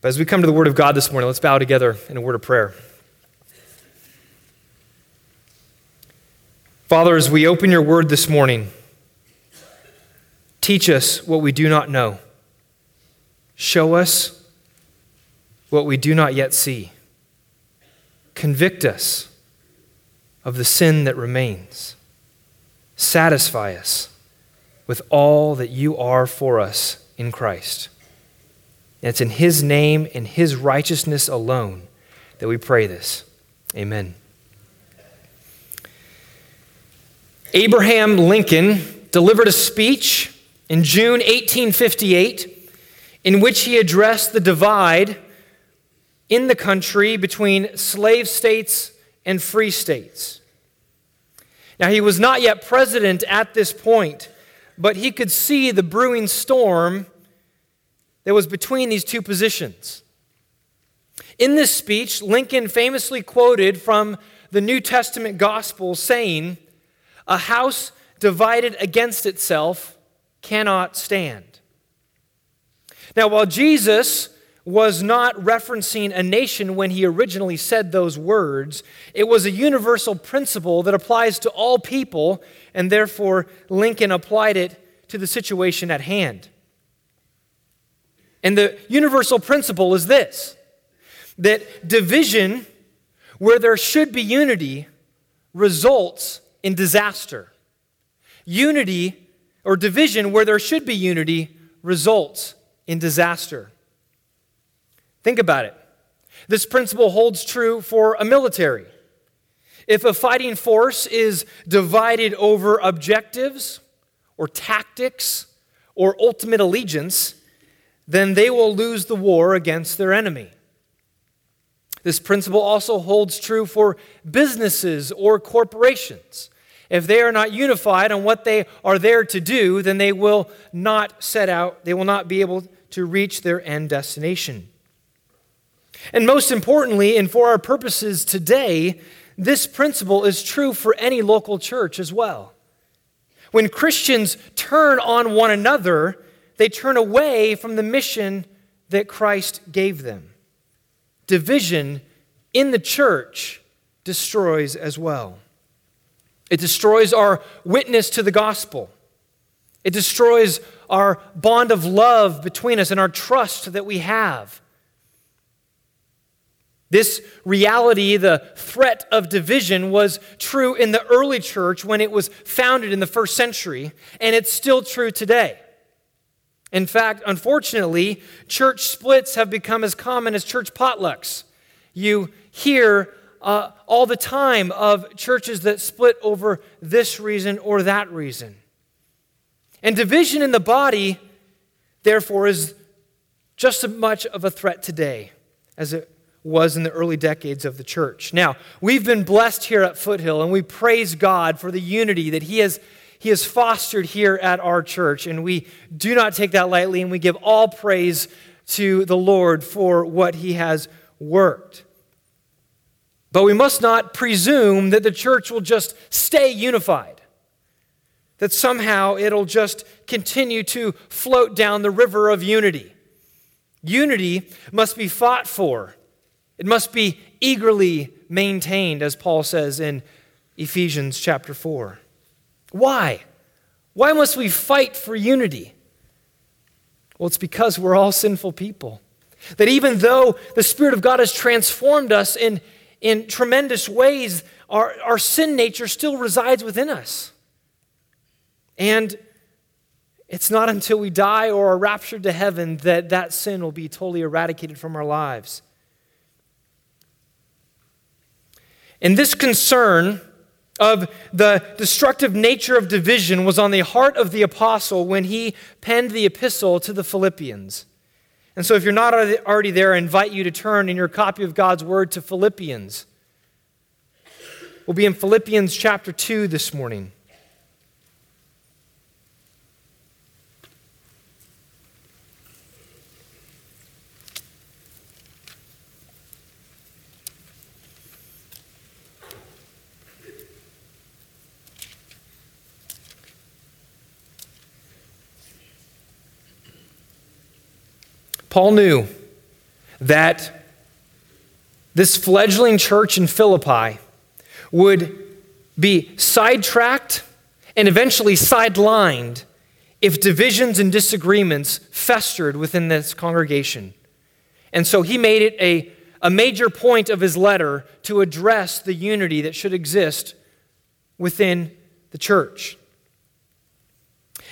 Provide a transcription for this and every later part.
But as we come to the Word of God this morning, let's bow together in a word of prayer. Father, as we open your Word this morning, teach us what we do not know. Show us what we do not yet see. Convict us of the sin that remains. Satisfy us with all that you are for us in Christ. And it's in His name and His righteousness alone that we pray this. Amen. Abraham Lincoln delivered a speech in June 1858 in which he addressed the divide in the country between slave states and free states. Now, he was not yet president at this point, but he could see the brewing storm that was between these two positions. In this speech, Lincoln famously quoted from the New Testament gospel saying, A house divided against itself cannot stand. Now, while Jesus was not referencing a nation when he originally said those words, it was a universal principle that applies to all people, and therefore Lincoln applied it to the situation at hand. And the universal principle is this that division, where there should be unity, results in disaster. Unity, or division, where there should be unity, results in disaster. Think about it. This principle holds true for a military. If a fighting force is divided over objectives or tactics or ultimate allegiance, then they will lose the war against their enemy. This principle also holds true for businesses or corporations. If they are not unified on what they are there to do, then they will not set out, they will not be able to reach their end destination. And most importantly, and for our purposes today, this principle is true for any local church as well. When Christians turn on one another, they turn away from the mission that Christ gave them. Division in the church destroys as well. It destroys our witness to the gospel. It destroys our bond of love between us and our trust that we have. This reality, the threat of division, was true in the early church when it was founded in the first century, and it's still true today. In fact, unfortunately, church splits have become as common as church potlucks. You hear uh, all the time of churches that split over this reason or that reason. And division in the body, therefore, is just as much of a threat today as it was in the early decades of the church. Now, we've been blessed here at Foothill, and we praise God for the unity that He has he has fostered here at our church. And we do not take that lightly, and we give all praise to the Lord for what He has worked. But we must not presume that the church will just stay unified, that somehow it'll just continue to float down the river of unity. Unity must be fought for, it must be eagerly maintained, as Paul says in Ephesians chapter 4. Why? Why must we fight for unity? Well, it's because we're all sinful people. That even though the Spirit of God has transformed us in, in tremendous ways, our, our sin nature still resides within us. And it's not until we die or are raptured to heaven that that sin will be totally eradicated from our lives. And this concern of the destructive nature of division was on the heart of the apostle when he penned the epistle to the Philippians. And so, if you're not already there, I invite you to turn in your copy of God's word to Philippians. We'll be in Philippians chapter 2 this morning. Paul knew that this fledgling church in Philippi would be sidetracked and eventually sidelined if divisions and disagreements festered within this congregation. And so he made it a, a major point of his letter to address the unity that should exist within the church.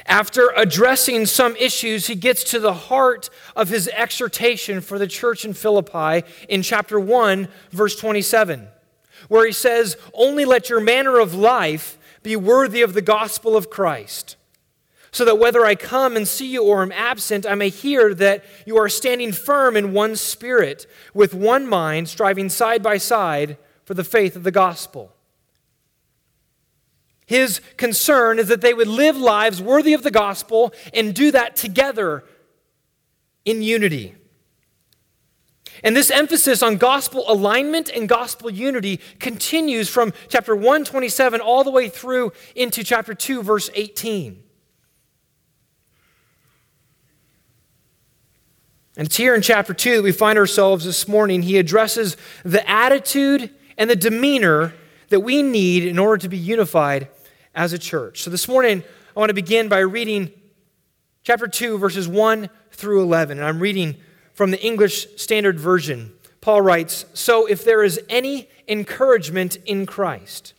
After addressing some issues, he gets to the heart of his exhortation for the church in Philippi in chapter 1, verse 27, where he says, Only let your manner of life be worthy of the gospel of Christ, so that whether I come and see you or am absent, I may hear that you are standing firm in one spirit, with one mind, striving side by side for the faith of the gospel. His concern is that they would live lives worthy of the gospel and do that together in unity. And this emphasis on gospel alignment and gospel unity continues from chapter 127 all the way through into chapter 2, verse 18. And it's here in chapter 2 that we find ourselves this morning. He addresses the attitude and the demeanor that we need in order to be unified as a church. So this morning, I want to begin by reading chapter 2, verses 1 through 11. And I'm reading from the English Standard Version. Paul writes So if there is any encouragement in Christ,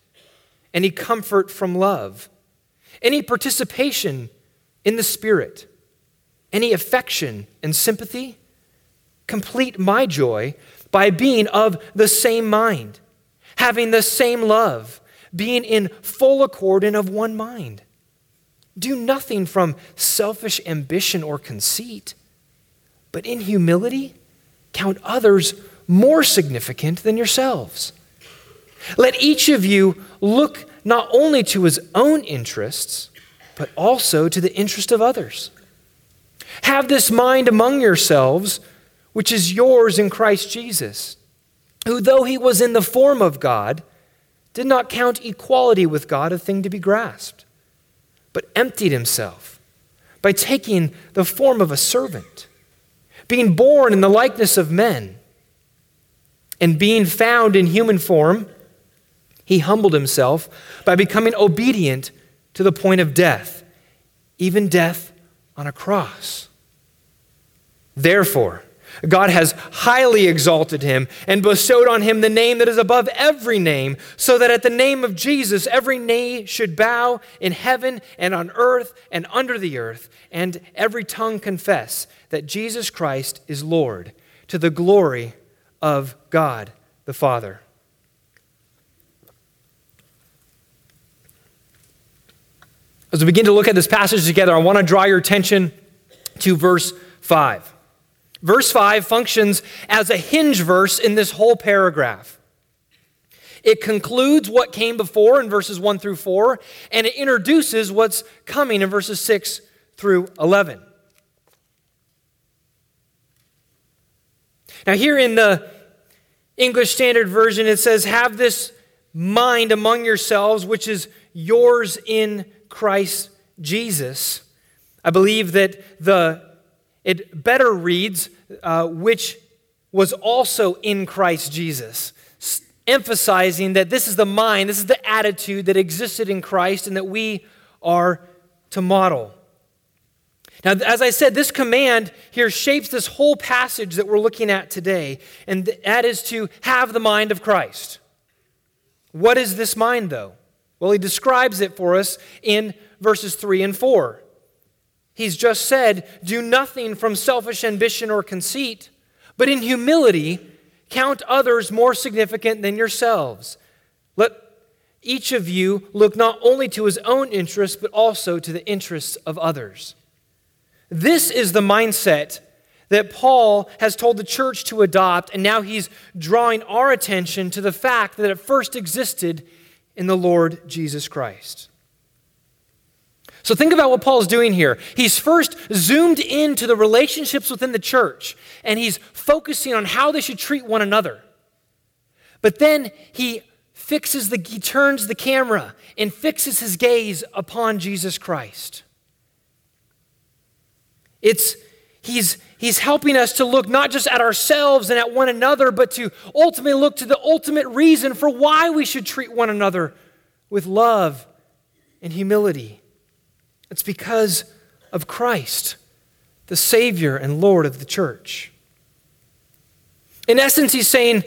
any comfort from love, any participation in the Spirit, any affection and sympathy, complete my joy by being of the same mind, having the same love being in full accord and of one mind. Do nothing from selfish ambition or conceit, but in humility count others more significant than yourselves. Let each of you look not only to his own interests, but also to the interest of others. Have this mind among yourselves, which is yours in Christ Jesus, who, though he was in the form of God, did not count equality with God a thing to be grasped, but emptied himself by taking the form of a servant, being born in the likeness of men, and being found in human form, he humbled himself by becoming obedient to the point of death, even death on a cross. Therefore, God has highly exalted him and bestowed on him the name that is above every name, so that at the name of Jesus every knee should bow in heaven and on earth and under the earth, and every tongue confess that Jesus Christ is Lord, to the glory of God the Father. As we begin to look at this passage together, I want to draw your attention to verse 5. Verse 5 functions as a hinge verse in this whole paragraph. It concludes what came before in verses 1 through 4, and it introduces what's coming in verses 6 through 11. Now, here in the English Standard Version, it says, Have this mind among yourselves, which is yours in Christ Jesus. I believe that the it better reads, uh, which was also in Christ Jesus, emphasizing that this is the mind, this is the attitude that existed in Christ and that we are to model. Now, as I said, this command here shapes this whole passage that we're looking at today, and that is to have the mind of Christ. What is this mind, though? Well, he describes it for us in verses 3 and 4. He's just said, Do nothing from selfish ambition or conceit, but in humility count others more significant than yourselves. Let each of you look not only to his own interests, but also to the interests of others. This is the mindset that Paul has told the church to adopt, and now he's drawing our attention to the fact that it first existed in the Lord Jesus Christ. So think about what Paul's doing here. He's first zoomed into the relationships within the church, and he's focusing on how they should treat one another. But then he fixes the he turns the camera and fixes his gaze upon Jesus Christ. It's He's, he's helping us to look not just at ourselves and at one another, but to ultimately look to the ultimate reason for why we should treat one another with love and humility. It's because of Christ, the Savior and Lord of the church. In essence, he's saying,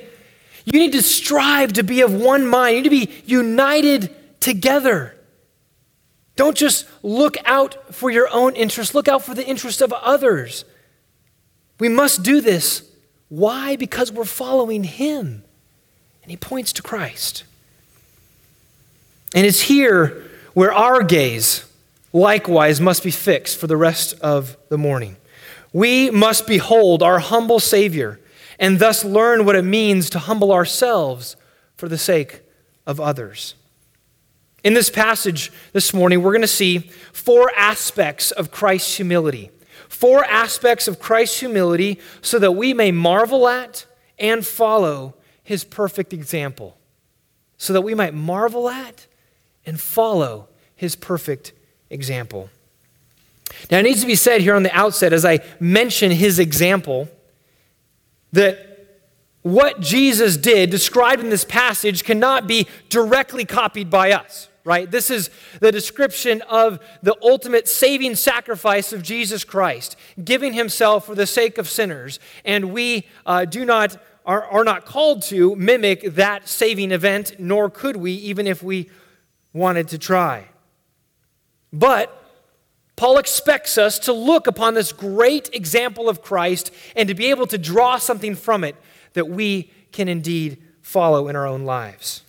you need to strive to be of one mind. You need to be united together. Don't just look out for your own interest, look out for the interest of others. We must do this. Why? Because we're following Him. And He points to Christ. And it's here where our gaze likewise must be fixed for the rest of the morning. We must behold our humble Savior and thus learn what it means to humble ourselves for the sake of others. In this passage this morning, we're going to see four aspects of Christ's humility. Four aspects of Christ's humility so that we may marvel at and follow his perfect example. So that we might marvel at and follow his perfect example. Now, it needs to be said here on the outset as I mention his example that what Jesus did, described in this passage, cannot be directly copied by us right? This is the description of the ultimate saving sacrifice of Jesus Christ, giving himself for the sake of sinners. And we uh, do not, are, are not called to mimic that saving event, nor could we, even if we wanted to try. But Paul expects us to look upon this great example of Christ and to be able to draw something from it that we can indeed follow in our own lives.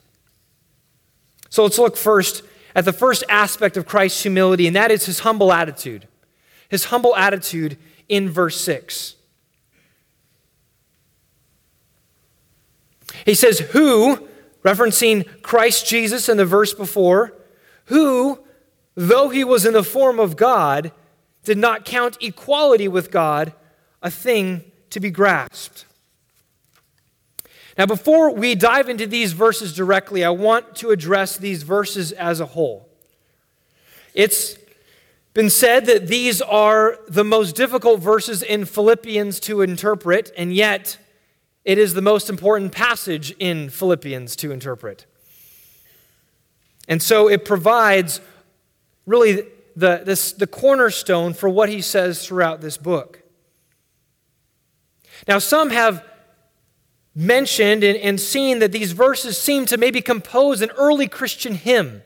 So let's look first at the first aspect of Christ's humility, and that is his humble attitude. His humble attitude in verse 6. He says, Who, referencing Christ Jesus in the verse before, who, though he was in the form of God, did not count equality with God a thing to be grasped now, before we dive into these verses directly, I want to address these verses as a whole. It's been said that these are the most difficult verses in Philippians to interpret, and yet it is the most important passage in Philippians to interpret. And so it provides really the, this, the cornerstone for what he says throughout this book. Now, some have mentioned and, and seen that these verses seem to maybe compose an early Christian hymn.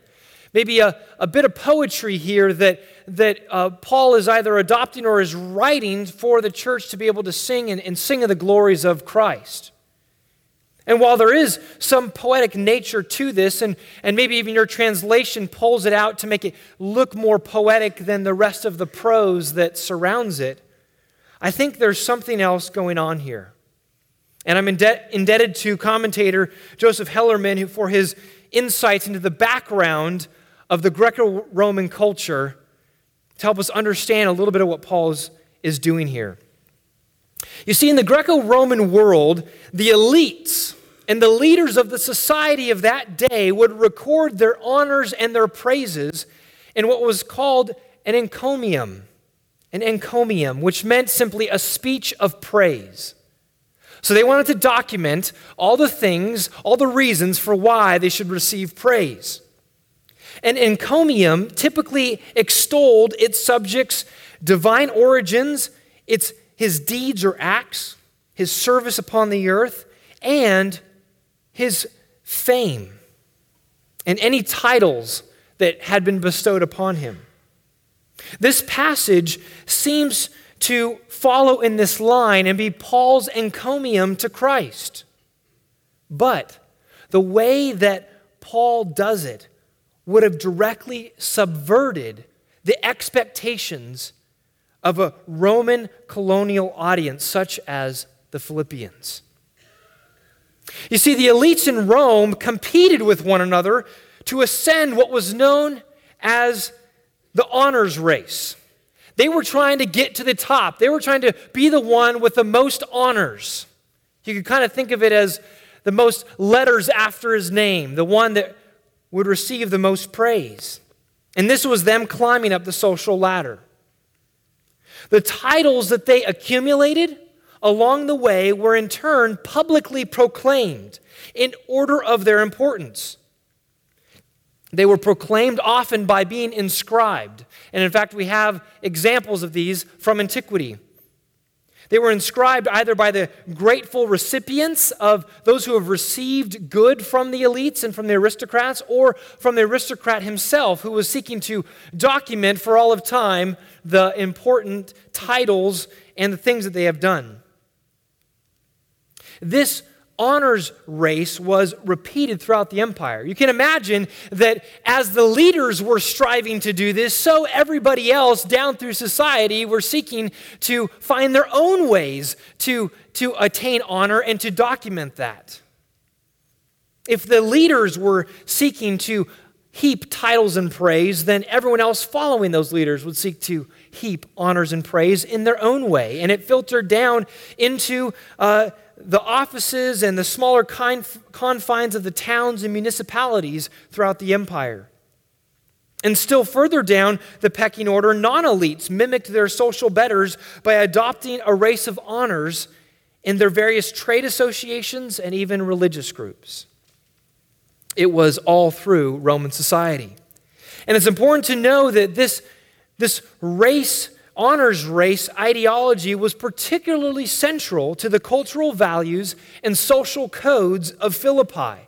Maybe a, a bit of poetry here that, that uh, Paul is either adopting or is writing for the church to be able to sing and, and sing of the glories of Christ. And while there is some poetic nature to this, and, and maybe even your translation pulls it out to make it look more poetic than the rest of the prose that surrounds it, I think there's something else going on here. And I'm indebted to commentator Joseph Hellerman for his insights into the background of the Greco Roman culture to help us understand a little bit of what Paul is, is doing here. You see, in the Greco Roman world, the elites and the leaders of the society of that day would record their honors and their praises in what was called an encomium. An encomium, which meant simply a speech of praise. So they wanted to document all the things, all the reasons for why they should receive praise. And encomium typically extolled its subjects' divine origins, its his deeds or acts, his service upon the earth, and his fame, and any titles that had been bestowed upon him. This passage seems to follow in this line and be Paul's encomium to Christ. But the way that Paul does it would have directly subverted the expectations of a Roman colonial audience such as the Philippians. You see, the elites in Rome competed with one another to ascend what was known as the honors race. They were trying to get to the top. They were trying to be the one with the most honors. You could kind of think of it as the most letters after his name, the one that would receive the most praise. And this was them climbing up the social ladder. The titles that they accumulated along the way were in turn publicly proclaimed in order of their importance. They were proclaimed often by being inscribed. And in fact, we have examples of these from antiquity. They were inscribed either by the grateful recipients of those who have received good from the elites and from the aristocrats, or from the aristocrat himself who was seeking to document for all of time the important titles and the things that they have done. This honors race was repeated throughout the empire. You can imagine that as the leaders were striving to do this, so everybody else down through society were seeking to find their own ways to, to attain honor and to document that. If the leaders were seeking to heap titles and praise, then everyone else following those leaders would seek to heap honors and praise in their own way. And it filtered down into uh, the offices and the smaller confines of the towns and municipalities throughout the empire. And still further down the pecking order, non elites mimicked their social betters by adopting a race of honors in their various trade associations and even religious groups. It was all through Roman society. And it's important to know that this, this race honors race ideology was particularly central to the cultural values and social codes of Philippi,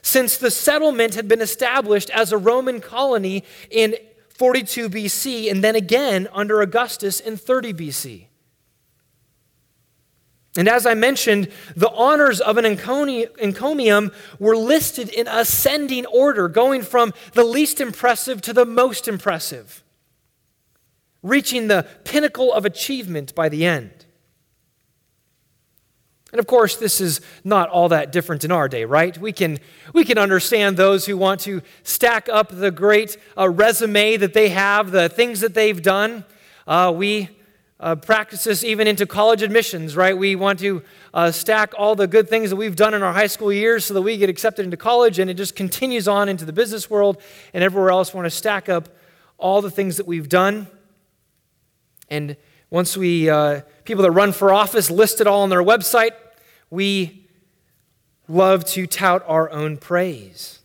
since the settlement had been established as a Roman colony in 42 BC and then again under Augustus in 30 BC. And as I mentioned, the honors of an encomium were listed in ascending order, going from the least impressive to the most impressive reaching the pinnacle of achievement by the end. And of course, this is not all that different in our day, right? We can, we can understand those who want to stack up the great uh, resume that they have, the things that they've done. Uh, we uh, practice this even into college admissions, right? We want to uh, stack all the good things that we've done in our high school years so that we get accepted into college, and it just continues on into the business world and everywhere else. We want to stack up all the things that we've done. And once we, uh, people that run for office list it all on their website, we love to tout our own praise.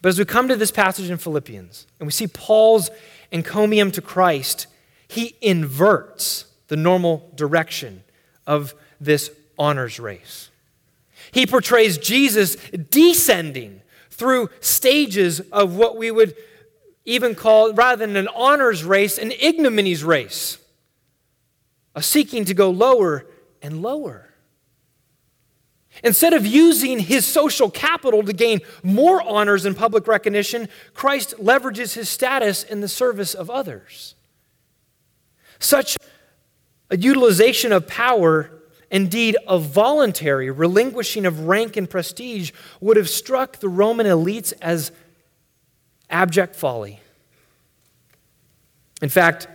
But as we come to this passage in Philippians and we see Paul's encomium to Christ, he inverts the normal direction of this honors race. He portrays Jesus descending through stages of what we would even called, rather than an honors race, an ignominies race, a seeking to go lower and lower. Instead of using his social capital to gain more honors and public recognition, Christ leverages his status in the service of others. Such a utilization of power, indeed a voluntary relinquishing of rank and prestige, would have struck the Roman elites as abject folly. In fact,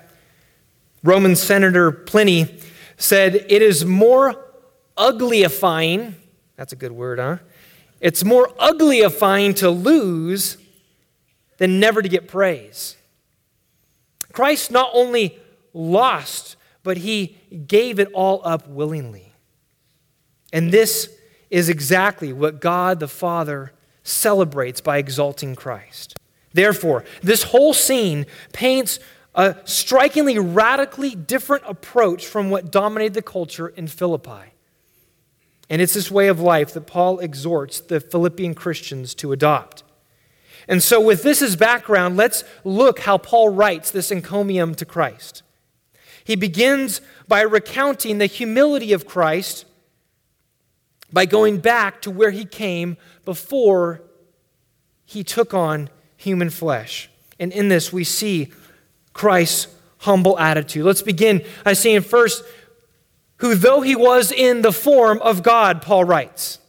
Roman Senator Pliny said, It is more uglyifying, that's a good word, huh? It's more uglyifying to lose than never to get praise. Christ not only lost, but he gave it all up willingly. And this is exactly what God the Father celebrates by exalting Christ. Therefore, this whole scene paints a strikingly radically different approach from what dominated the culture in Philippi. And it's this way of life that Paul exhorts the Philippian Christians to adopt. And so, with this as background, let's look how Paul writes this encomium to Christ. He begins by recounting the humility of Christ by going back to where he came before he took on human flesh. And in this, we see Christ's humble attitude. Let's begin by saying first, who though he was in the form of God, Paul writes.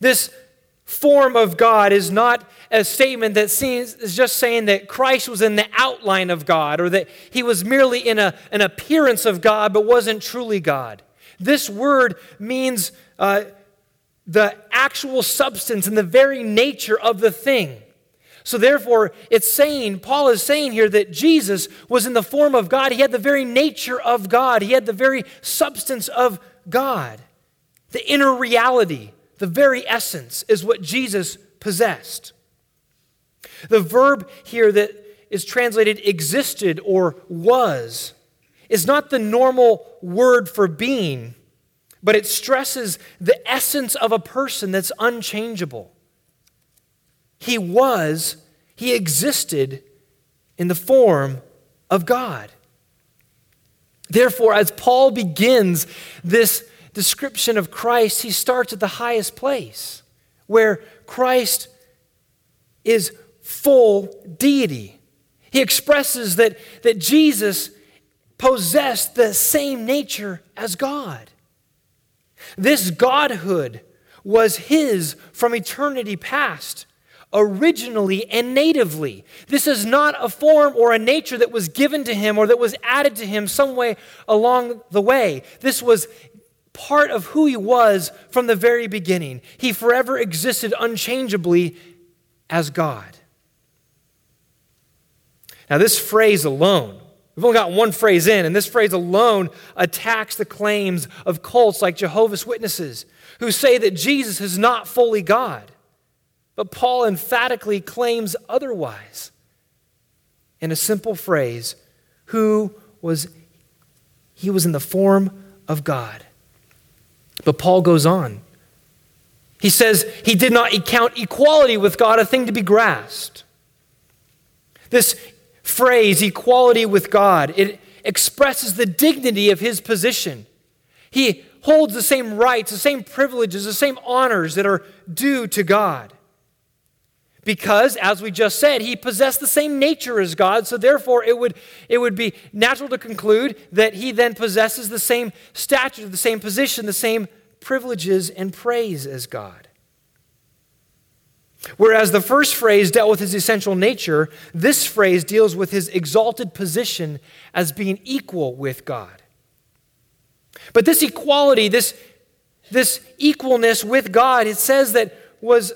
This form of God is not a statement that seems, is just saying that Christ was in the outline of God or that he was merely in a, an appearance of God but wasn't truly God. This word means uh, the actual substance and the very nature of the thing. So, therefore, it's saying, Paul is saying here that Jesus was in the form of God. He had the very nature of God, he had the very substance of God. The inner reality, the very essence, is what Jesus possessed. The verb here that is translated existed or was is not the normal word for being, but it stresses the essence of a person that's unchangeable. He was, he existed in the form of God. Therefore, as Paul begins this description of Christ, he starts at the highest place where Christ is full deity. He expresses that, that Jesus possessed the same nature as God. This godhood was his from eternity past originally and natively. This is not a form or a nature that was given to him or that was added to him some way along the way. This was part of who he was from the very beginning. He forever existed unchangeably as God. Now, this phrase alone, we've only got one phrase in, and this phrase alone attacks the claims of cults like Jehovah's Witnesses, who say that Jesus is not fully God. But Paul emphatically claims otherwise. In a simple phrase, who was he was in the form of God. But Paul goes on. He says he did not count equality with God a thing to be grasped. This phrase, equality with God, it expresses the dignity of his position. He holds the same rights, the same privileges, the same honors that are due to God because, as we just said, he possessed the same nature as God, so therefore it would, it would be natural to conclude that he then possesses the same stature, the same position, the same privileges and praise as God. Whereas the first phrase dealt with his essential nature, this phrase deals with his exalted position as being equal with God. But this equality, this, this equalness with God, it says that was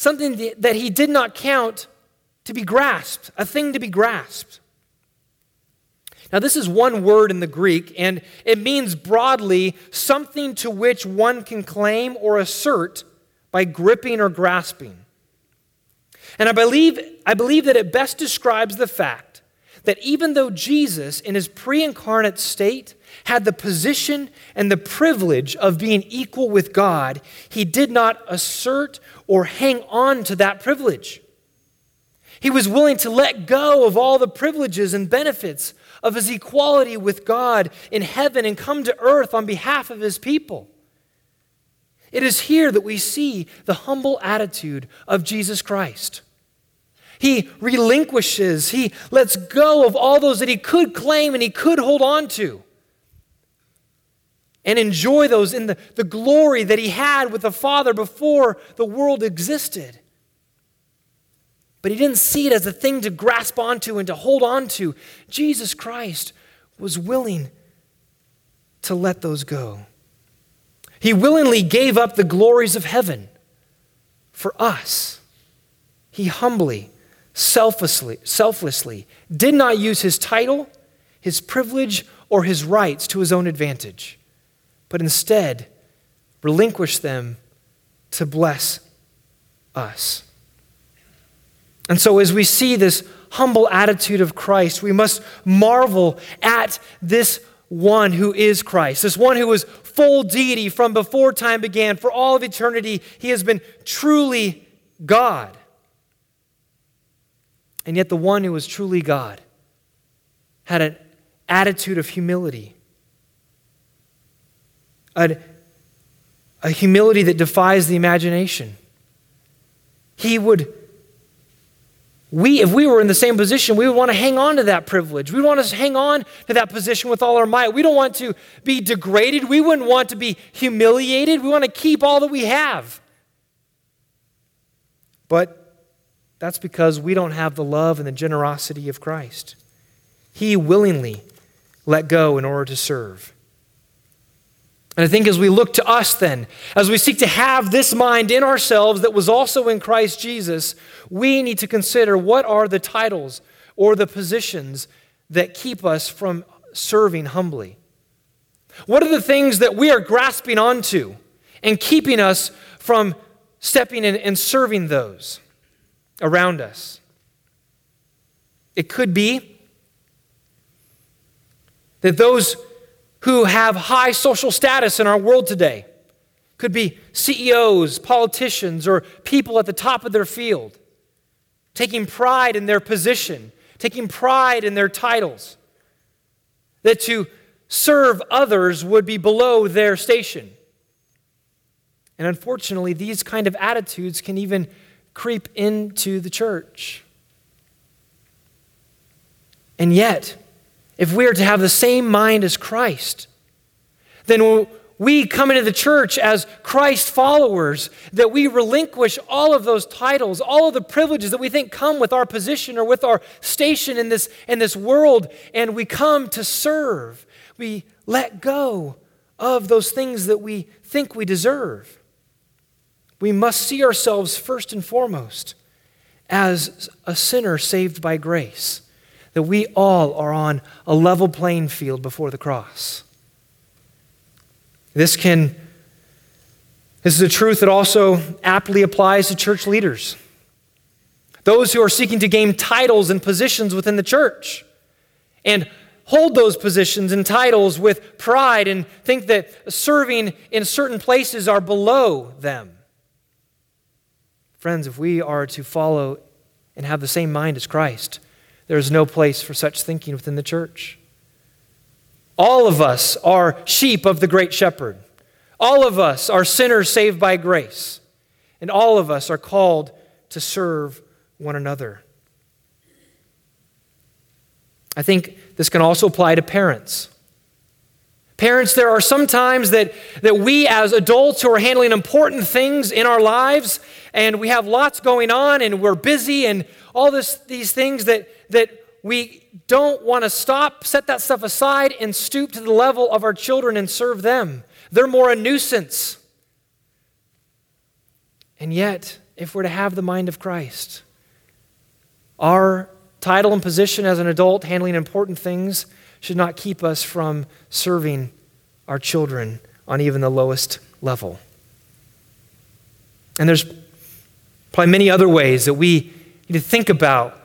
something that he did not count to be grasped, a thing to be grasped. Now, this is one word in the Greek, and it means broadly something to which one can claim or assert by gripping or grasping. And I believe, I believe that it best describes the fact that even though Jesus, in his pre incarnate state, had the position and the privilege of being equal with God, he did not assert or hang on to that privilege. He was willing to let go of all the privileges and benefits of his equality with God in heaven and come to earth on behalf of his people. It is here that we see the humble attitude of Jesus Christ. He relinquishes, he lets go of all those that he could claim and he could hold on to and enjoy those in the, the glory that he had with the Father before the world existed. But he didn't see it as a thing to grasp onto and to hold on to. Jesus Christ was willing to let those go. He willingly gave up the glories of heaven for us. He humbly, selflessly, selflessly did not use his title, his privilege, or his rights to his own advantage but instead relinquish them to bless us. And so, as we see this humble attitude of Christ, we must marvel at this one who is Christ, this one who was full deity from before time began. For all of eternity, he has been truly God. And yet, the one who was truly God had an attitude of humility a, a humility that defies the imagination. He would, we, if we were in the same position, we would want to hang on to that privilege. We want to hang on to that position with all our might. We don't want to be degraded. We wouldn't want to be humiliated. We want to keep all that we have. But that's because we don't have the love and the generosity of Christ. He willingly let go in order to serve. And I think as we look to us, then, as we seek to have this mind in ourselves that was also in Christ Jesus, we need to consider what are the titles or the positions that keep us from serving humbly. What are the things that we are grasping onto and keeping us from stepping in and serving those around us? It could be that those who have high social status in our world today could be CEOs, politicians, or people at the top of their field, taking pride in their position, taking pride in their titles. That to serve others would be below their station. And unfortunately, these kind of attitudes can even creep into the church. And yet, if we are to have the same mind as Christ, then we come into the church as Christ followers, that we relinquish all of those titles, all of the privileges that we think come with our position or with our station in this, in this world, and we come to serve. We let go of those things that we think we deserve. We must see ourselves first and foremost as a sinner saved by grace that we all are on a level playing field before the cross. This can this is a truth that also aptly applies to church leaders. Those who are seeking to gain titles and positions within the church and hold those positions and titles with pride and think that serving in certain places are below them. Friends, if we are to follow and have the same mind as Christ, there is no place for such thinking within the church. All of us are sheep of the great shepherd. All of us are sinners saved by grace. And all of us are called to serve one another. I think this can also apply to parents. Parents, there are some times that, that we as adults who are handling important things in our lives and we have lots going on and we're busy and all this, these things that, that we don't want to stop, set that stuff aside, and stoop to the level of our children and serve them. They're more a nuisance. And yet, if we're to have the mind of Christ, our title and position as an adult handling important things should not keep us from serving our children on even the lowest level. And there's probably many other ways that we need to think about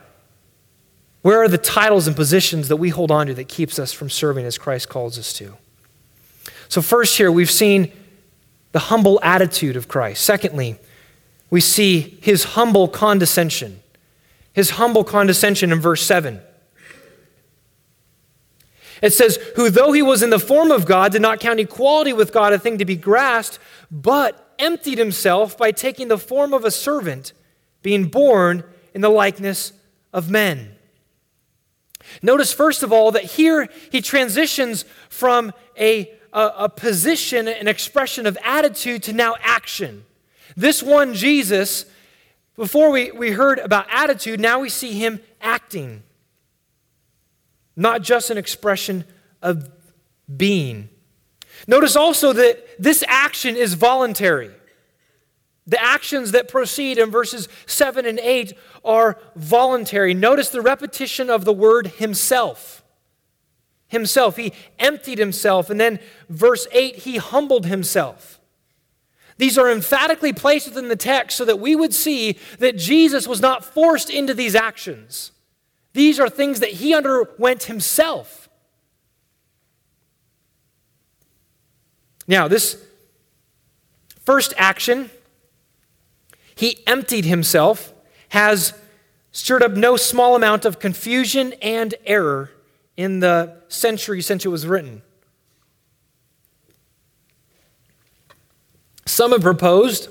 where are the titles and positions that we hold on to that keeps us from serving as Christ calls us to? So, first, here we've seen the humble attitude of Christ. Secondly, we see his humble condescension. His humble condescension in verse 7. It says, Who, though he was in the form of God, did not count equality with God a thing to be grasped, but emptied himself by taking the form of a servant, being born in the likeness of men. Notice, first of all, that here he transitions from a, a, a, position, an expression of attitude to now action. This one, Jesus, before we, we heard about attitude, now we see him acting. Not just an expression of being. Notice also that this action is voluntary. The actions that proceed in verses 7 and 8 are voluntary. Notice the repetition of the word himself. Himself. He emptied himself. And then verse 8, he humbled himself. These are emphatically placed within the text so that we would see that Jesus was not forced into these actions. These are things that he underwent himself. Now, this first action he emptied himself, has stirred up no small amount of confusion and error in the century since it was written. Some have proposed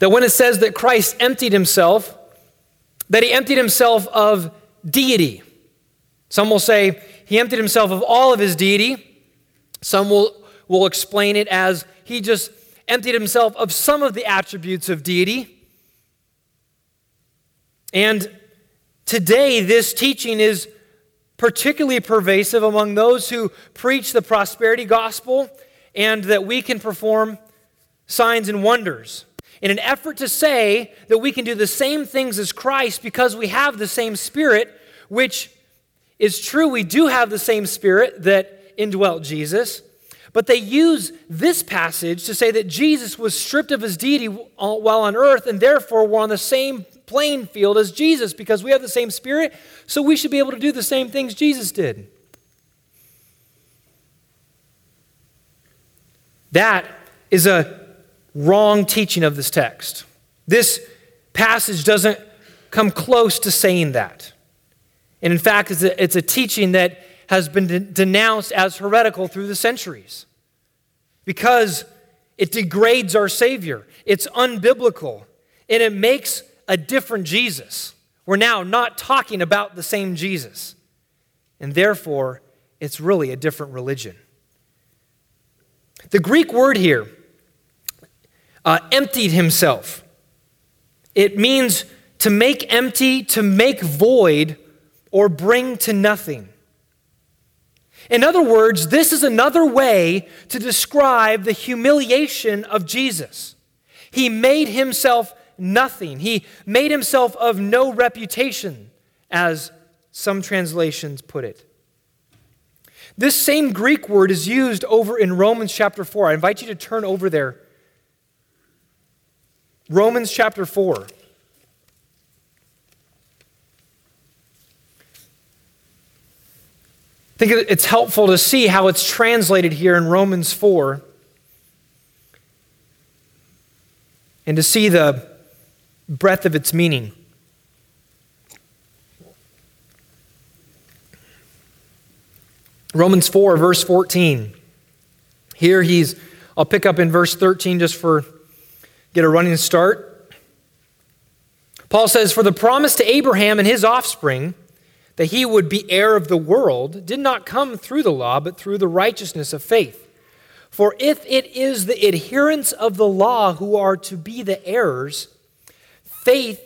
that when it says that Christ emptied himself, that he emptied himself of deity. Some will say he emptied himself of all of his deity. Some will, will explain it as he just emptied himself of some of the attributes of deity. And today, this teaching is particularly pervasive among those who preach the prosperity gospel and that we can perform signs and wonders. In an effort to say that we can do the same things as Christ because we have the same Spirit, which is true, we do have the same Spirit that indwelt Jesus. But they use this passage to say that Jesus was stripped of his deity while on earth, and therefore we're on the same playing field as Jesus because we have the same Spirit, so we should be able to do the same things Jesus did. That is a wrong teaching of this text. This passage doesn't come close to saying that. And in fact, it's a, it's a teaching that has been de- denounced as heretical through the centuries because it degrades our Savior. It's unbiblical and it makes a different Jesus. We're now not talking about the same Jesus. And therefore, it's really a different religion. The Greek word here, uh, emptied himself, it means to make empty, to make void, or bring to nothing. In other words, this is another way to describe the humiliation of Jesus. He made himself nothing, he made himself of no reputation, as some translations put it. This same Greek word is used over in Romans chapter 4. I invite you to turn over there. Romans chapter 4. I think it's helpful to see how it's translated here in Romans 4 and to see the breadth of its meaning. Romans 4, verse 14. Here he's, I'll pick up in verse 13 just for get a running start. Paul says, For the promise to Abraham and his offspring, that he would be heir of the world did not come through the law, but through the righteousness of faith. For if it is the adherents of the law who are to be the heirs, faith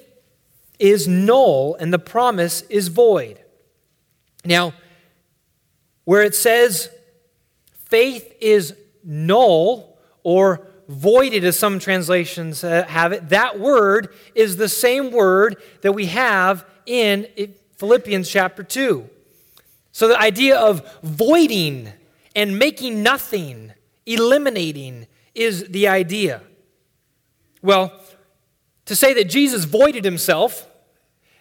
is null and the promise is void. Now, where it says faith is null or voided, as some translations uh, have it, that word is the same word that we have in Philippians chapter 2. So the idea of voiding and making nothing, eliminating, is the idea. Well, to say that Jesus voided himself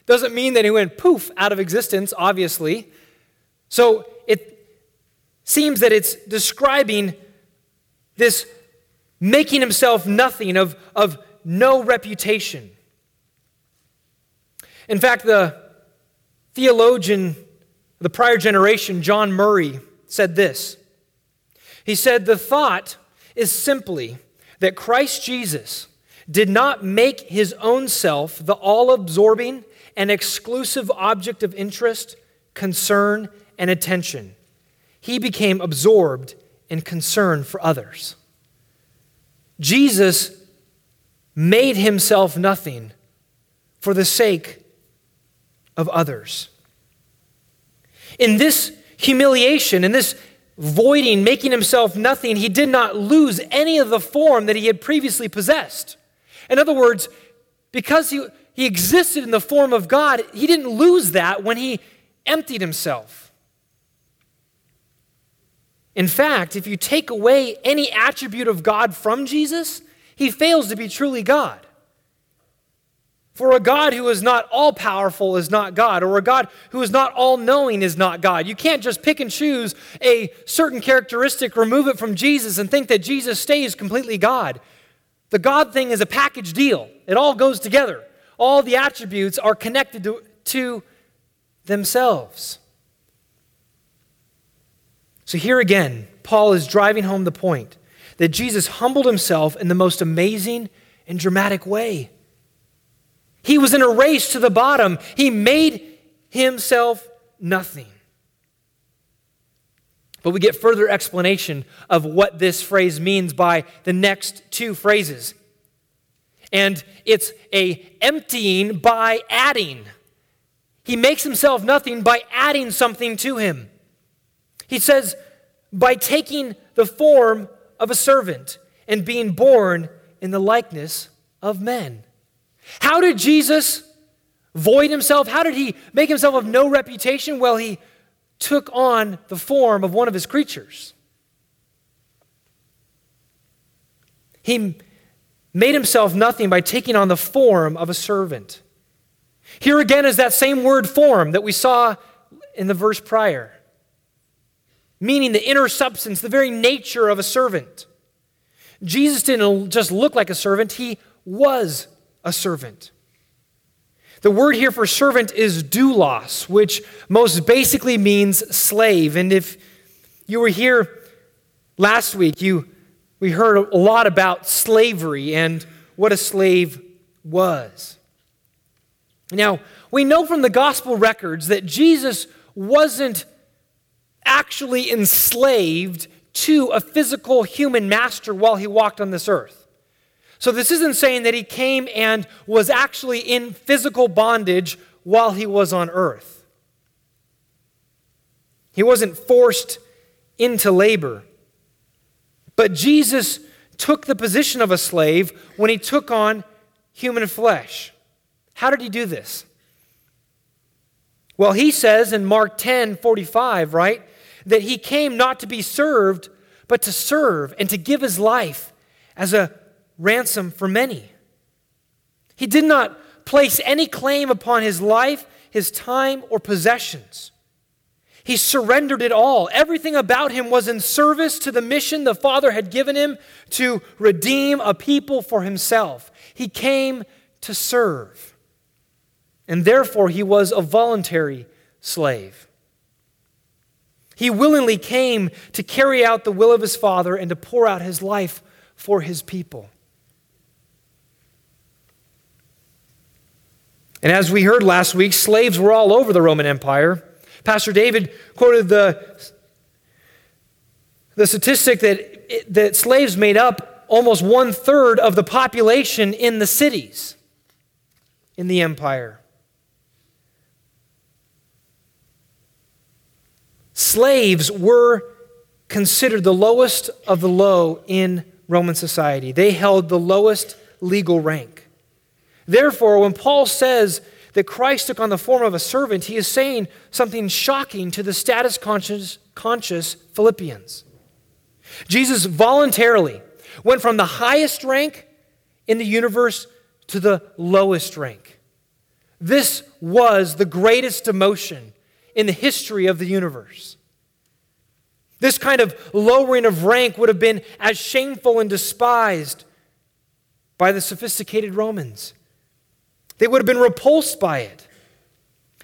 doesn't mean that he went poof out of existence, obviously. So it seems that it's describing this making himself nothing, of, of no reputation. In fact, the theologian the prior generation, John Murray, said this. He said, The thought is simply that Christ Jesus did not make his own self the all absorbing and exclusive object of interest, concern, and attention. He became absorbed in concern for others. Jesus made himself nothing for the sake of others. In this humiliation, in this voiding, making himself nothing, he did not lose any of the form that he had previously possessed. In other words, because he, he existed in the form of God, he didn't lose that when he emptied himself. In fact, if you take away any attribute of God from Jesus, he fails to be truly God. For a God who is not all powerful is not God, or a God who is not all knowing is not God. You can't just pick and choose a certain characteristic, remove it from Jesus, and think that Jesus stays completely God. The God thing is a package deal, it all goes together. All the attributes are connected to, to themselves. So here again, Paul is driving home the point that Jesus humbled himself in the most amazing and dramatic way. He was in a race to the bottom. He made himself nothing. But we get further explanation of what this phrase means by the next two phrases. And it's a emptying by adding. He makes himself nothing by adding something to him. He says, by taking the form of a servant and being born in the likeness of men. How did Jesus void himself? How did he make himself of no reputation? Well, he took on the form of one of his creatures. He made himself nothing by taking on the form of a servant. Here again is that same word form that we saw in the verse prior, meaning the inner substance, the very nature of a servant. Jesus didn't just look like a servant, he was a servant. The word here for servant is doulos, which most basically means slave. And if you were here last week, you, we heard a lot about slavery and what a slave was. Now, we know from the gospel records that Jesus wasn't actually enslaved to a physical human master while he walked on this earth. So, this isn't saying that he came and was actually in physical bondage while he was on earth. He wasn't forced into labor. But Jesus took the position of a slave when he took on human flesh. How did he do this? Well, he says in Mark 10 45, right, that he came not to be served, but to serve and to give his life as a ransom for many. He did not place any claim upon his life, his time, or possessions. He surrendered it all. Everything about him was in service to the mission the Father had given him to redeem a people for himself. He came to serve. And therefore, he was a voluntary slave. He willingly came to carry out the will of his Father and to pour out his life for his people. And as we heard last week, slaves were all over the Roman Empire. Pastor David quoted the, the statistic that, that slaves made up almost one third of the population in the cities in the empire. Slaves were considered the lowest of the low in Roman society. They held the lowest legal rank. Therefore, when Paul says that Christ took on the form of a servant, he is saying something shocking to the status conscious, conscious Philippians. Jesus voluntarily went from the highest rank in the universe to the lowest rank. This was the greatest demotion in the history of the universe. This kind of lowering of rank would have been as shameful and despised by the sophisticated Romans. They would have been repulsed by it.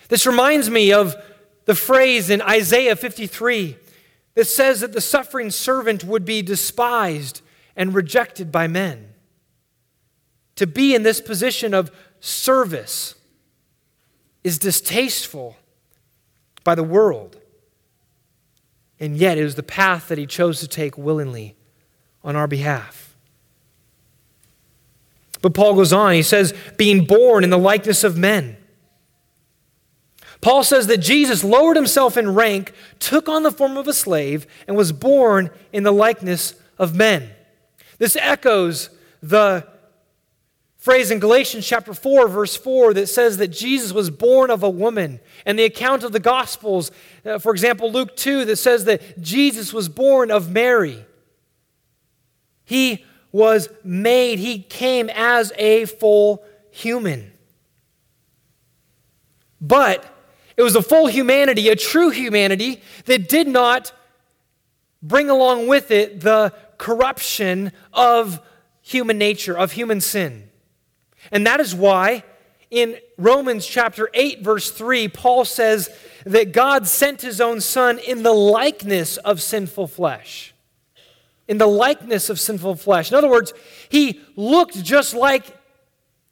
This reminds me of the phrase in Isaiah 53 that says that the suffering servant would be despised and rejected by men. To be in this position of service is distasteful by the world. And yet, it was the path that he chose to take willingly on our behalf. But Paul goes on, he says, being born in the likeness of men. Paul says that Jesus lowered himself in rank, took on the form of a slave, and was born in the likeness of men. This echoes the phrase in Galatians chapter 4, verse 4, that says that Jesus was born of a woman. And the account of the Gospels, uh, for example, Luke 2, that says that Jesus was born of Mary. He was made, he came as a full human. But it was a full humanity, a true humanity, that did not bring along with it the corruption of human nature, of human sin. And that is why in Romans chapter 8, verse 3, Paul says that God sent his own Son in the likeness of sinful flesh in the likeness of sinful flesh. In other words, he looked just like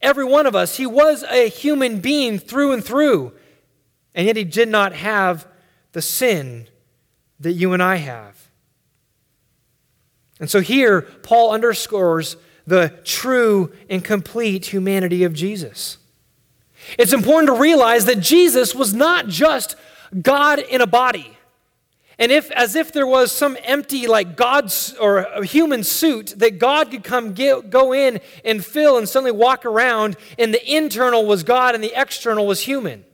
every one of us. He was a human being through and through, and yet he did not have the sin that you and I have. And so here, Paul underscores the true and complete humanity of Jesus. It's important to realize that Jesus was not just God in a body. And if, as if there was some empty, like God's or human suit that God could come get, go in and fill and suddenly walk around, and the internal was God and the external was human.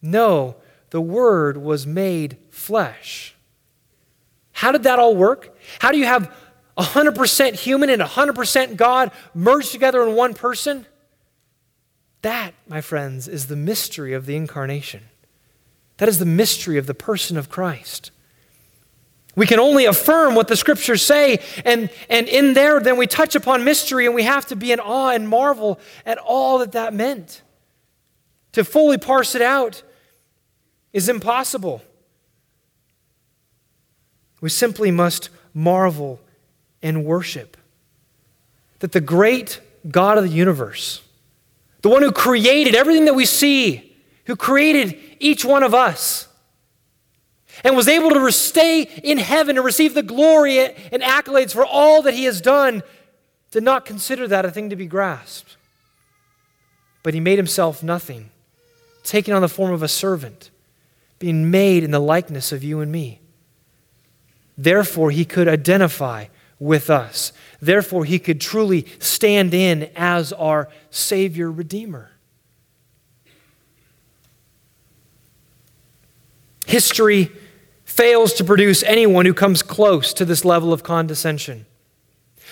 No, the Word was made flesh. How did that all work? How do you have 100% human and 100% God merged together in one person? That, my friends, is the mystery of the incarnation. That is the mystery of the person of Christ. We can only affirm what the scriptures say, and, and in there, then we touch upon mystery, and we have to be in awe and marvel at all that that meant. To fully parse it out is impossible. We simply must marvel and worship that the great God of the universe, the one who created everything that we see, who created each one of us, and was able to stay in heaven and receive the glory and accolades for all that he has done, did not consider that a thing to be grasped. But he made himself nothing, taking on the form of a servant, being made in the likeness of you and me. Therefore, he could identify with us. Therefore, he could truly stand in as our Savior Redeemer. History fails to produce anyone who comes close to this level of condescension.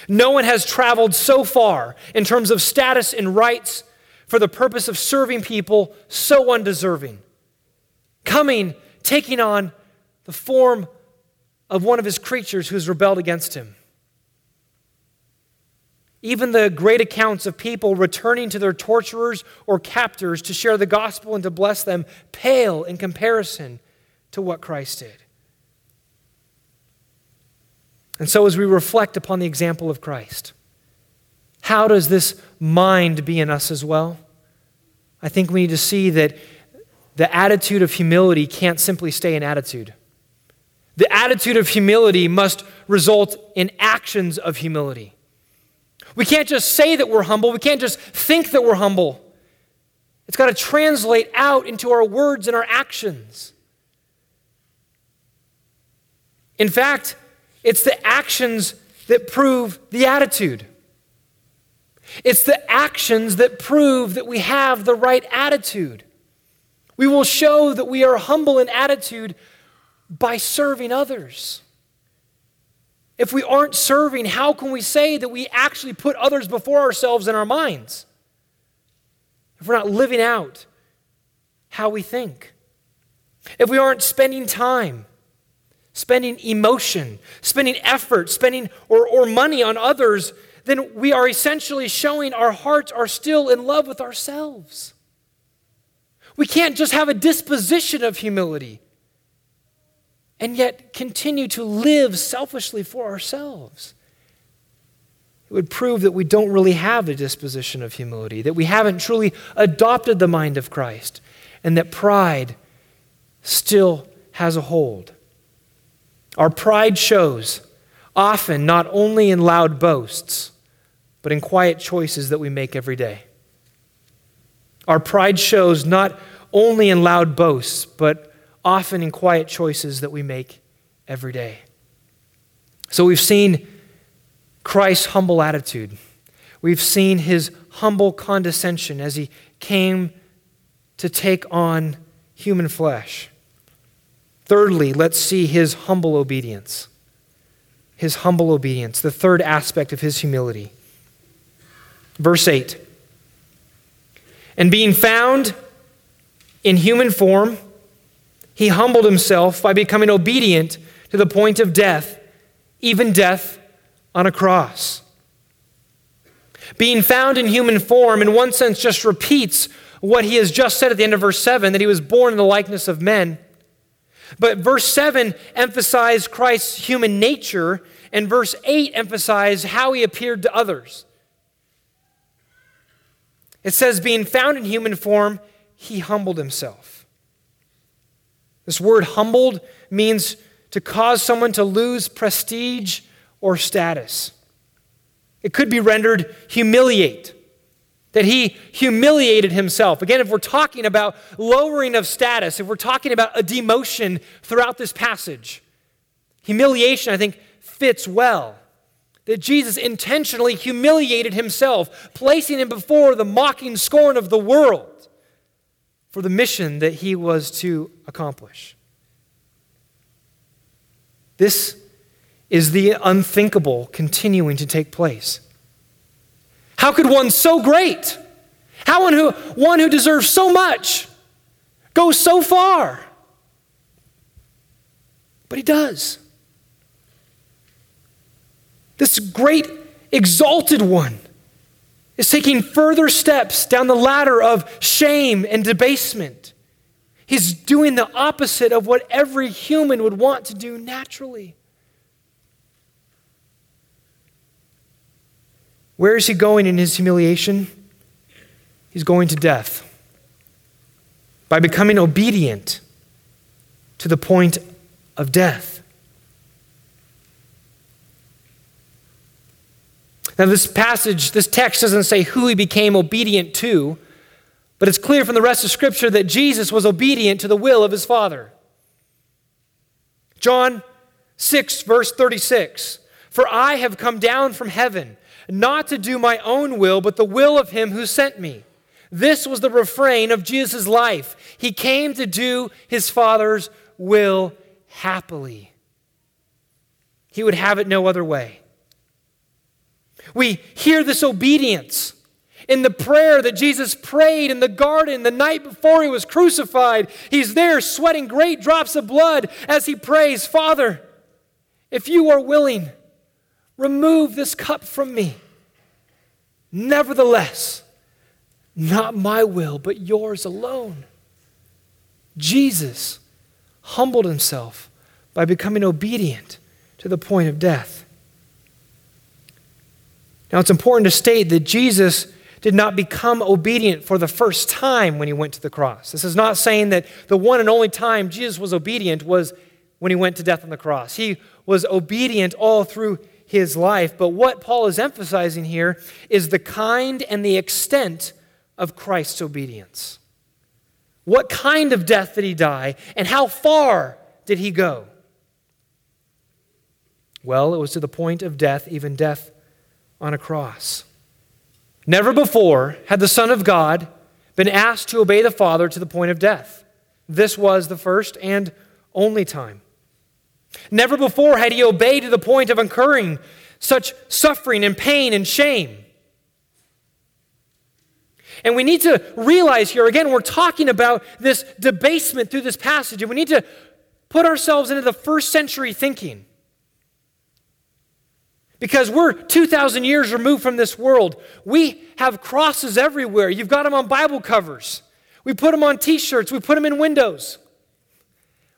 No one has traveled so far in terms of status and rights for the purpose of serving people so undeserving. Coming, taking on the form of one of his creatures who has rebelled against him. Even the great accounts of people returning to their torturers or captors to share the gospel and to bless them pale in comparison to what Christ did. And so, as we reflect upon the example of Christ, how does this mind be in us as well? I think we need to see that the attitude of humility can't simply stay an attitude. The attitude of humility must result in actions of humility. We can't just say that we're humble, we can't just think that we're humble. It's got to translate out into our words and our actions. In fact, it's the actions that prove the attitude. It's the actions that prove that we have the right attitude. We will show that we are humble in attitude by serving others. If we aren't serving, how can we say that we actually put others before ourselves in our minds? If we're not living out how we think, if we aren't spending time, spending emotion, spending effort, spending or, or money on others, then we are essentially showing our hearts are still in love with ourselves. We can't just have a disposition of humility and yet continue to live selfishly for ourselves. It would prove that we don't really have a disposition of humility, that we haven't truly adopted the mind of Christ, and that pride still has a hold. Our pride shows often not only in loud boasts, but in quiet choices that we make every day. Our pride shows not only in loud boasts, but often in quiet choices that we make every day. So we've seen Christ's humble attitude. We've seen his humble condescension as he came to take on human flesh. Thirdly, let's see his humble obedience. His humble obedience, the third aspect of his humility. Verse 8 And being found in human form, he humbled himself by becoming obedient to the point of death, even death on a cross. Being found in human form, in one sense, just repeats what he has just said at the end of verse 7 that he was born in the likeness of men. But verse 7 emphasized Christ's human nature, and verse 8 emphasized how he appeared to others. It says, being found in human form, he humbled himself. This word humbled means to cause someone to lose prestige or status. It could be rendered humiliate, that he humiliated himself. Again, if we're talking about lowering of status, if we're talking about a demotion throughout this passage, humiliation, I think, fits well. That Jesus intentionally humiliated himself, placing him before the mocking scorn of the world for the mission that he was to accomplish. This is the unthinkable continuing to take place. How could one so great, how one who, one who deserves so much, go so far? But he does. This great, exalted one is taking further steps down the ladder of shame and debasement. He's doing the opposite of what every human would want to do naturally. Where is he going in his humiliation? He's going to death by becoming obedient to the point of death. Now, this passage, this text doesn't say who he became obedient to, but it's clear from the rest of Scripture that Jesus was obedient to the will of his Father. John 6, verse 36 For I have come down from heaven, not to do my own will, but the will of him who sent me. This was the refrain of Jesus' life. He came to do his Father's will happily. He would have it no other way. We hear this obedience in the prayer that Jesus prayed in the garden the night before he was crucified. He's there sweating great drops of blood as he prays, Father, if you are willing, remove this cup from me. Nevertheless, not my will, but yours alone. Jesus humbled himself by becoming obedient to the point of death. Now, it's important to state that Jesus did not become obedient for the first time when he went to the cross. This is not saying that the one and only time Jesus was obedient was when he went to death on the cross. He was obedient all through his life. But what Paul is emphasizing here is the kind and the extent of Christ's obedience. What kind of death did he die, and how far did he go? Well, it was to the point of death, even death on a cross. Never before had the Son of God been asked to obey the Father to the point of death. This was the first and only time. Never before had he obeyed to the point of incurring such suffering and pain and shame. And we need to realize here again, we're talking about this debasement through this passage, and we need to put ourselves into the first century thinking. Because we're 2,000 years removed from this world. We have crosses everywhere. You've got them on Bible covers. We put them on t shirts. We put them in windows.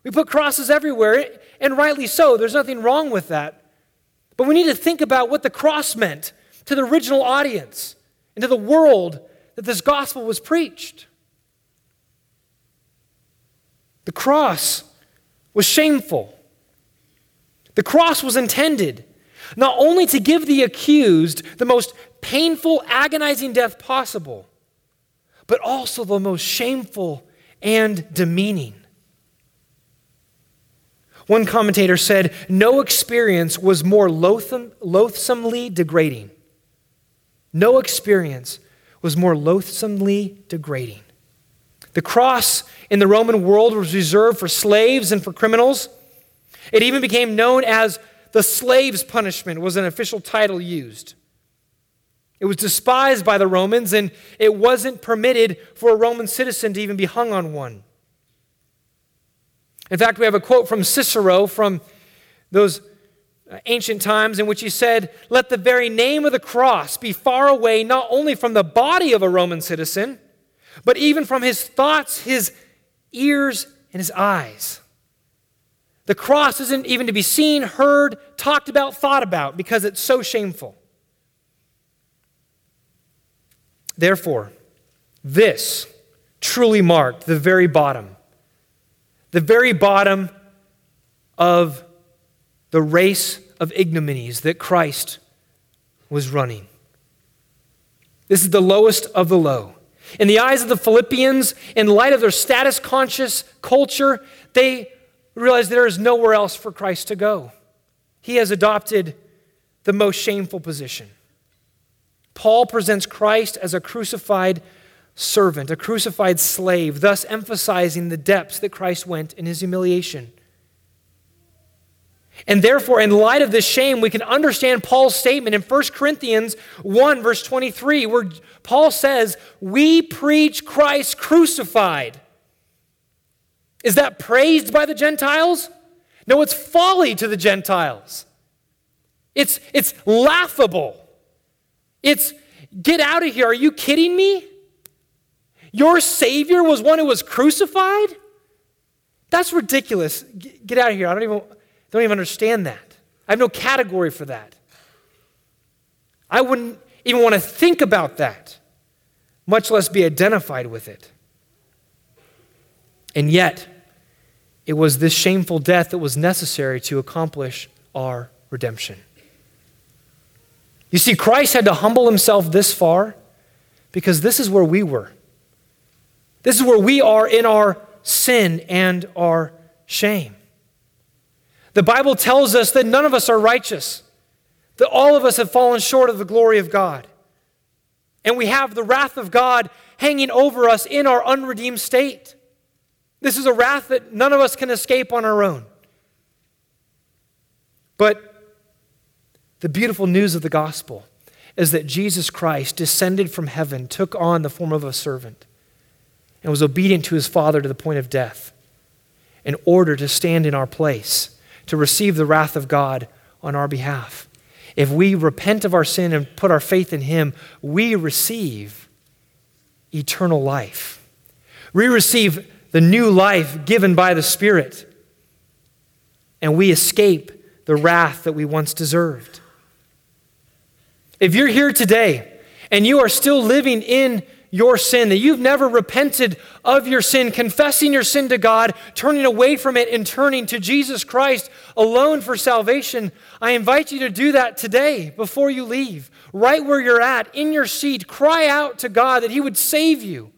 We put crosses everywhere, and rightly so. There's nothing wrong with that. But we need to think about what the cross meant to the original audience and to the world that this gospel was preached. The cross was shameful. The cross was intended not only to give the accused the most painful, agonizing death possible, but also the most shameful and demeaning. One commentator said, No experience was more loathsome, loathsomely degrading. No experience was more loathsomely degrading. The cross in the Roman world was reserved for slaves and for criminals. It even became known as the slave's punishment was an official title used. It was despised by the Romans, and it wasn't permitted for a Roman citizen to even be hung on one. In fact, we have a quote from Cicero from those ancient times in which he said, Let the very name of the cross be far away, not only from the body of a Roman citizen, but even from his thoughts, his ears, and his eyes. The cross isn't even to be seen, heard, talked about, thought about because it's so shameful. Therefore, this truly marked the very bottom, the very bottom of the race of ignominies that Christ was running. This is the lowest of the low. In the eyes of the Philippians, in light of their status conscious culture, they realize there is nowhere else for Christ to go. He has adopted the most shameful position. Paul presents Christ as a crucified servant, a crucified slave, thus emphasizing the depths that Christ went in his humiliation. And therefore, in light of this shame, we can understand Paul's statement in 1 Corinthians 1, verse 23, where Paul says, We preach Christ crucified. Is that praised by the Gentiles? No, it's folly to the Gentiles. It's, it's laughable. It's get out of here. Are you kidding me? Your Savior was one who was crucified? That's ridiculous. Get out of here. I don't even, don't even understand that. I have no category for that. I wouldn't even want to think about that, much less be identified with it. And yet, it was this shameful death that was necessary to accomplish our redemption. You see, Christ had to humble himself this far because this is where we were. This is where we are in our sin and our shame. The Bible tells us that none of us are righteous, that all of us have fallen short of the glory of God. And we have the wrath of God hanging over us in our unredeemed state. This is a wrath that none of us can escape on our own. But the beautiful news of the gospel is that Jesus Christ descended from heaven, took on the form of a servant, and was obedient to his Father to the point of death in order to stand in our place, to receive the wrath of God on our behalf. If we repent of our sin and put our faith in him, we receive eternal life. We receive the new life given by the Spirit, and we escape the wrath that we once deserved. If you're here today and you are still living in your sin, that you've never repented of your sin, confessing your sin to God, turning away from it, and turning to Jesus Christ alone for salvation, I invite you to do that today before you leave. Right where you're at, in your seat, cry out to God that He would save you.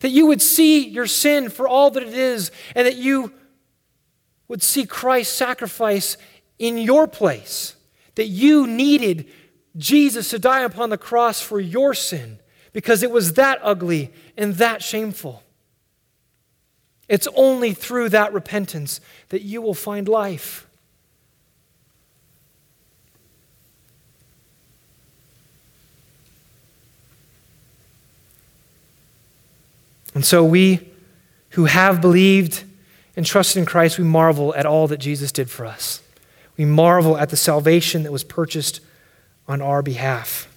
That you would see your sin for all that it is, and that you would see Christ's sacrifice in your place that you needed Jesus to die upon the cross for your sin because it was that ugly and that shameful. It's only through that repentance that you will find life. And so we who have believed and trusted in Christ, we marvel at all that Jesus did for us. We marvel at the salvation that was purchased on our behalf.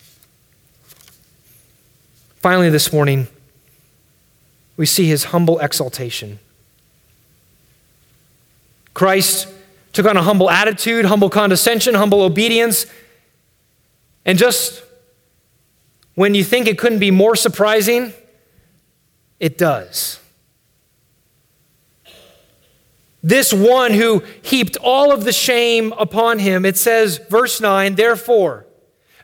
Finally, this morning, we see his humble exaltation. Christ took on a humble attitude, humble condescension, humble obedience. And just when you think it couldn't be more surprising, it does. This one who heaped all of the shame upon him, it says, verse 9, therefore,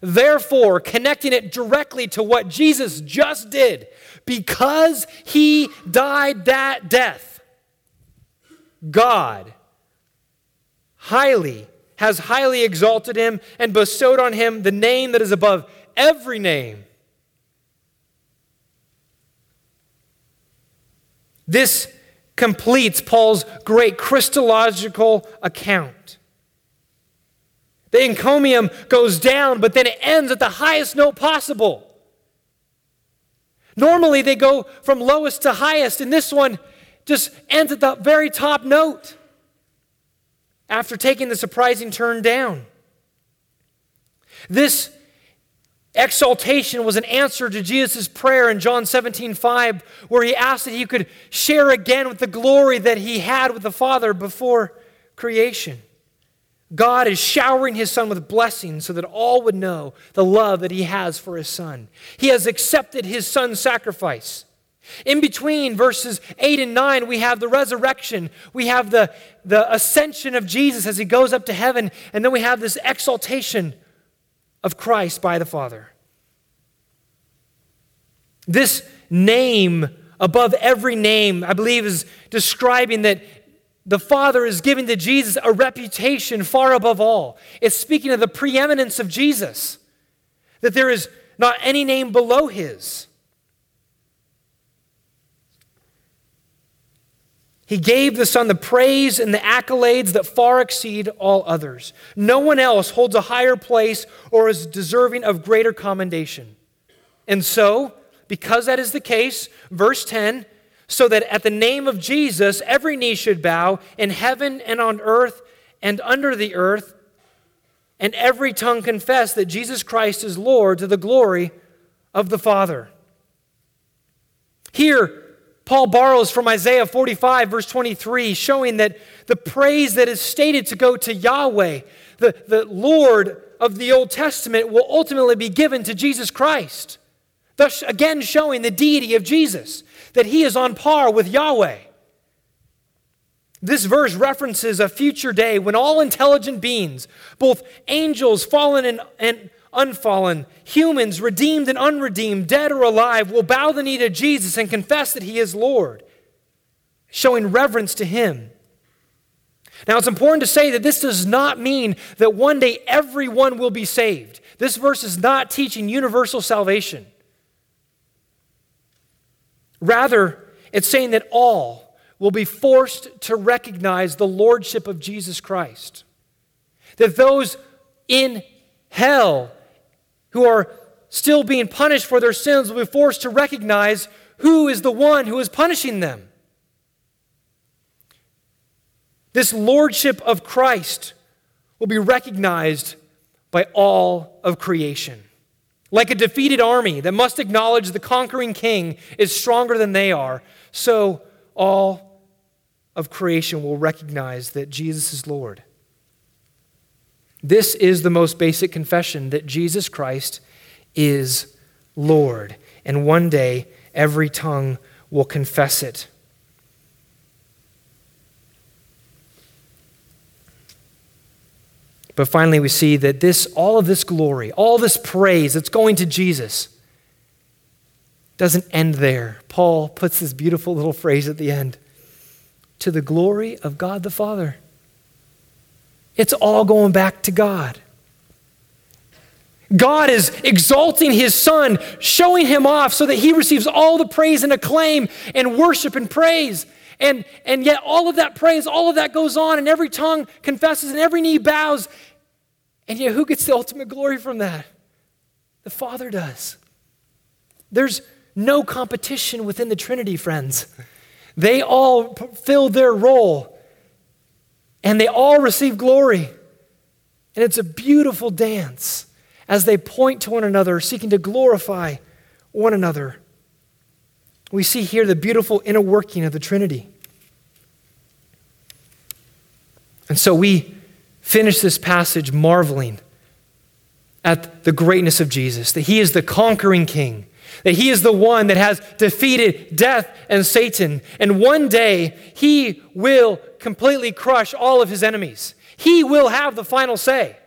therefore, connecting it directly to what Jesus just did, because he died that death, God highly has highly exalted him and bestowed on him the name that is above every name. This completes Paul's great Christological account. The encomium goes down, but then it ends at the highest note possible. Normally, they go from lowest to highest, and this one just ends at the very top note after taking the surprising turn down. This Exaltation was an answer to Jesus' prayer in John 17, 5, where he asked that he could share again with the glory that he had with the Father before creation. God is showering his Son with blessings so that all would know the love that he has for his Son. He has accepted his Son's sacrifice. In between verses 8 and 9, we have the resurrection. We have the, the ascension of Jesus as he goes up to heaven. And then we have this exaltation of Christ by the Father. This name above every name, I believe, is describing that the Father is giving to Jesus a reputation far above all. It's speaking of the preeminence of Jesus, that there is not any name below his. He gave the Son the praise and the accolades that far exceed all others. No one else holds a higher place or is deserving of greater commendation. And so, because that is the case, verse 10 so that at the name of Jesus, every knee should bow in heaven and on earth and under the earth, and every tongue confess that Jesus Christ is Lord to the glory of the Father. Here, Paul borrows from Isaiah 45, verse 23, showing that the praise that is stated to go to Yahweh, the, the Lord of the Old Testament, will ultimately be given to Jesus Christ. Thus, again, showing the deity of Jesus, that he is on par with Yahweh. This verse references a future day when all intelligent beings, both angels, fallen and, and unfallen, humans, redeemed and unredeemed, dead or alive, will bow the knee to Jesus and confess that he is Lord, showing reverence to him. Now, it's important to say that this does not mean that one day everyone will be saved. This verse is not teaching universal salvation. Rather, it's saying that all will be forced to recognize the lordship of Jesus Christ. That those in hell who are still being punished for their sins will be forced to recognize who is the one who is punishing them. This lordship of Christ will be recognized by all of creation. Like a defeated army that must acknowledge the conquering king is stronger than they are, so all of creation will recognize that Jesus is Lord. This is the most basic confession that Jesus Christ is Lord. And one day, every tongue will confess it. But finally, we see that this, all of this glory, all this praise that's going to Jesus, doesn't end there. Paul puts this beautiful little phrase at the end to the glory of God the Father. It's all going back to God. God is exalting his son, showing him off so that he receives all the praise and acclaim and worship and praise. And, and yet, all of that praise, all of that goes on, and every tongue confesses and every knee bows. And yet, who gets the ultimate glory from that? The Father does. There's no competition within the Trinity, friends. They all fill their role and they all receive glory. And it's a beautiful dance as they point to one another, seeking to glorify one another. We see here the beautiful inner working of the Trinity. And so we finish this passage marveling at the greatness of Jesus, that he is the conquering king, that he is the one that has defeated death and Satan. And one day he will completely crush all of his enemies. He will have the final say.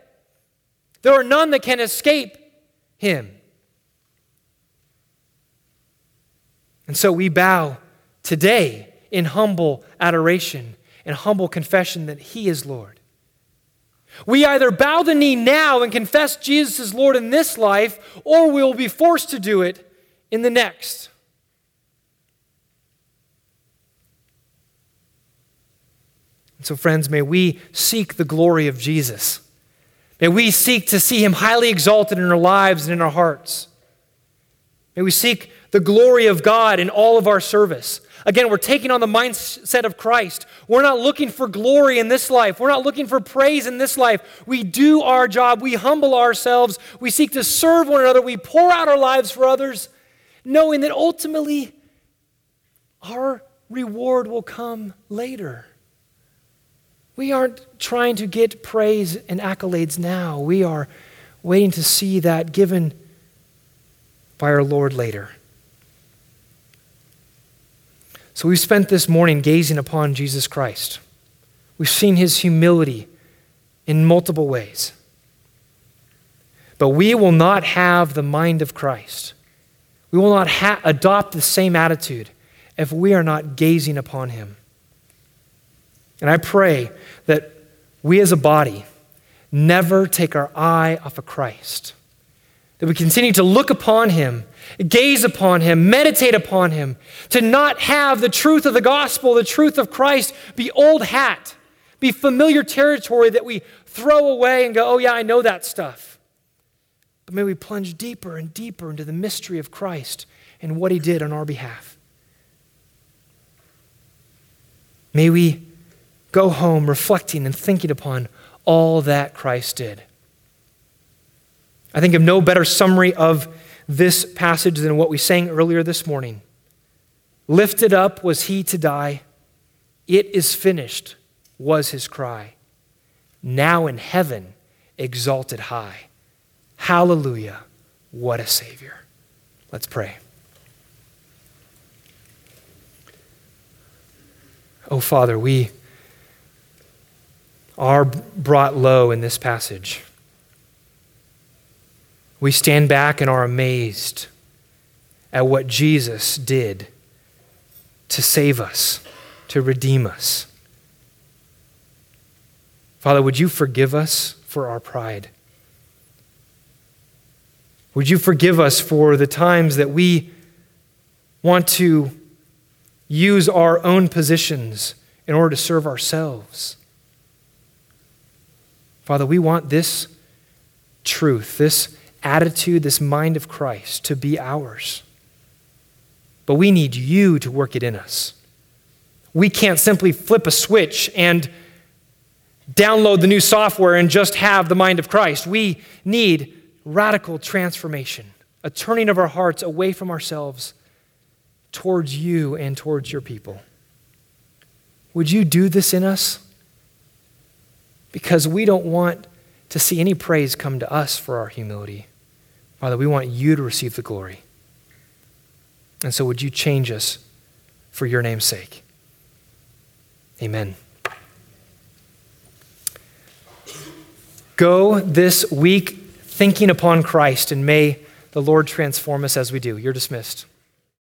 There are none that can escape him. And so we bow today in humble adoration and humble confession that he is Lord. We either bow the knee now and confess Jesus as Lord in this life, or we will be forced to do it in the next. And so, friends, may we seek the glory of Jesus. May we seek to see him highly exalted in our lives and in our hearts. May we seek the glory of God in all of our service. Again, we're taking on the mindset of Christ. We're not looking for glory in this life. We're not looking for praise in this life. We do our job. We humble ourselves. We seek to serve one another. We pour out our lives for others, knowing that ultimately our reward will come later. We aren't trying to get praise and accolades now. We are waiting to see that given by our Lord later. So we've spent this morning gazing upon Jesus Christ. We've seen his humility in multiple ways. But we will not have the mind of Christ. We will not ha- adopt the same attitude if we are not gazing upon him. And I pray that we as a body never take our eye off of Christ, that we continue to look upon him, gaze upon him, meditate upon him, to not have the truth of the gospel, the truth of Christ be old hat, be familiar territory that we throw away and go, oh, yeah, I know that stuff. But may we plunge deeper and deeper into the mystery of Christ and what he did on our behalf. May we go home reflecting and thinking upon all that Christ did. I think of no better summary of this passage than what we sang earlier this morning. Lifted up was he to die. It is finished was his cry. Now in heaven, exalted high. Hallelujah. What a Savior. Let's pray. Oh, Father, we are brought low in this passage. We stand back and are amazed at what Jesus did to save us, to redeem us. Father, would you forgive us for our pride? Would you forgive us for the times that we want to use our own positions in order to serve ourselves? Father, we want this truth, this attitude, this mind of Christ to be ours. But we need you to work it in us. We can't simply flip a switch and download the new software and just have the mind of Christ. We need radical transformation, a turning of our hearts away from ourselves towards you and towards your people. Would you do this in us? because we don't want to see any praise come to us for our humility. Father, we want you to receive the glory. And so, would you change us for your name's sake? Amen. Go this week thinking upon Christ, and may the Lord transform us as we do. You're dismissed.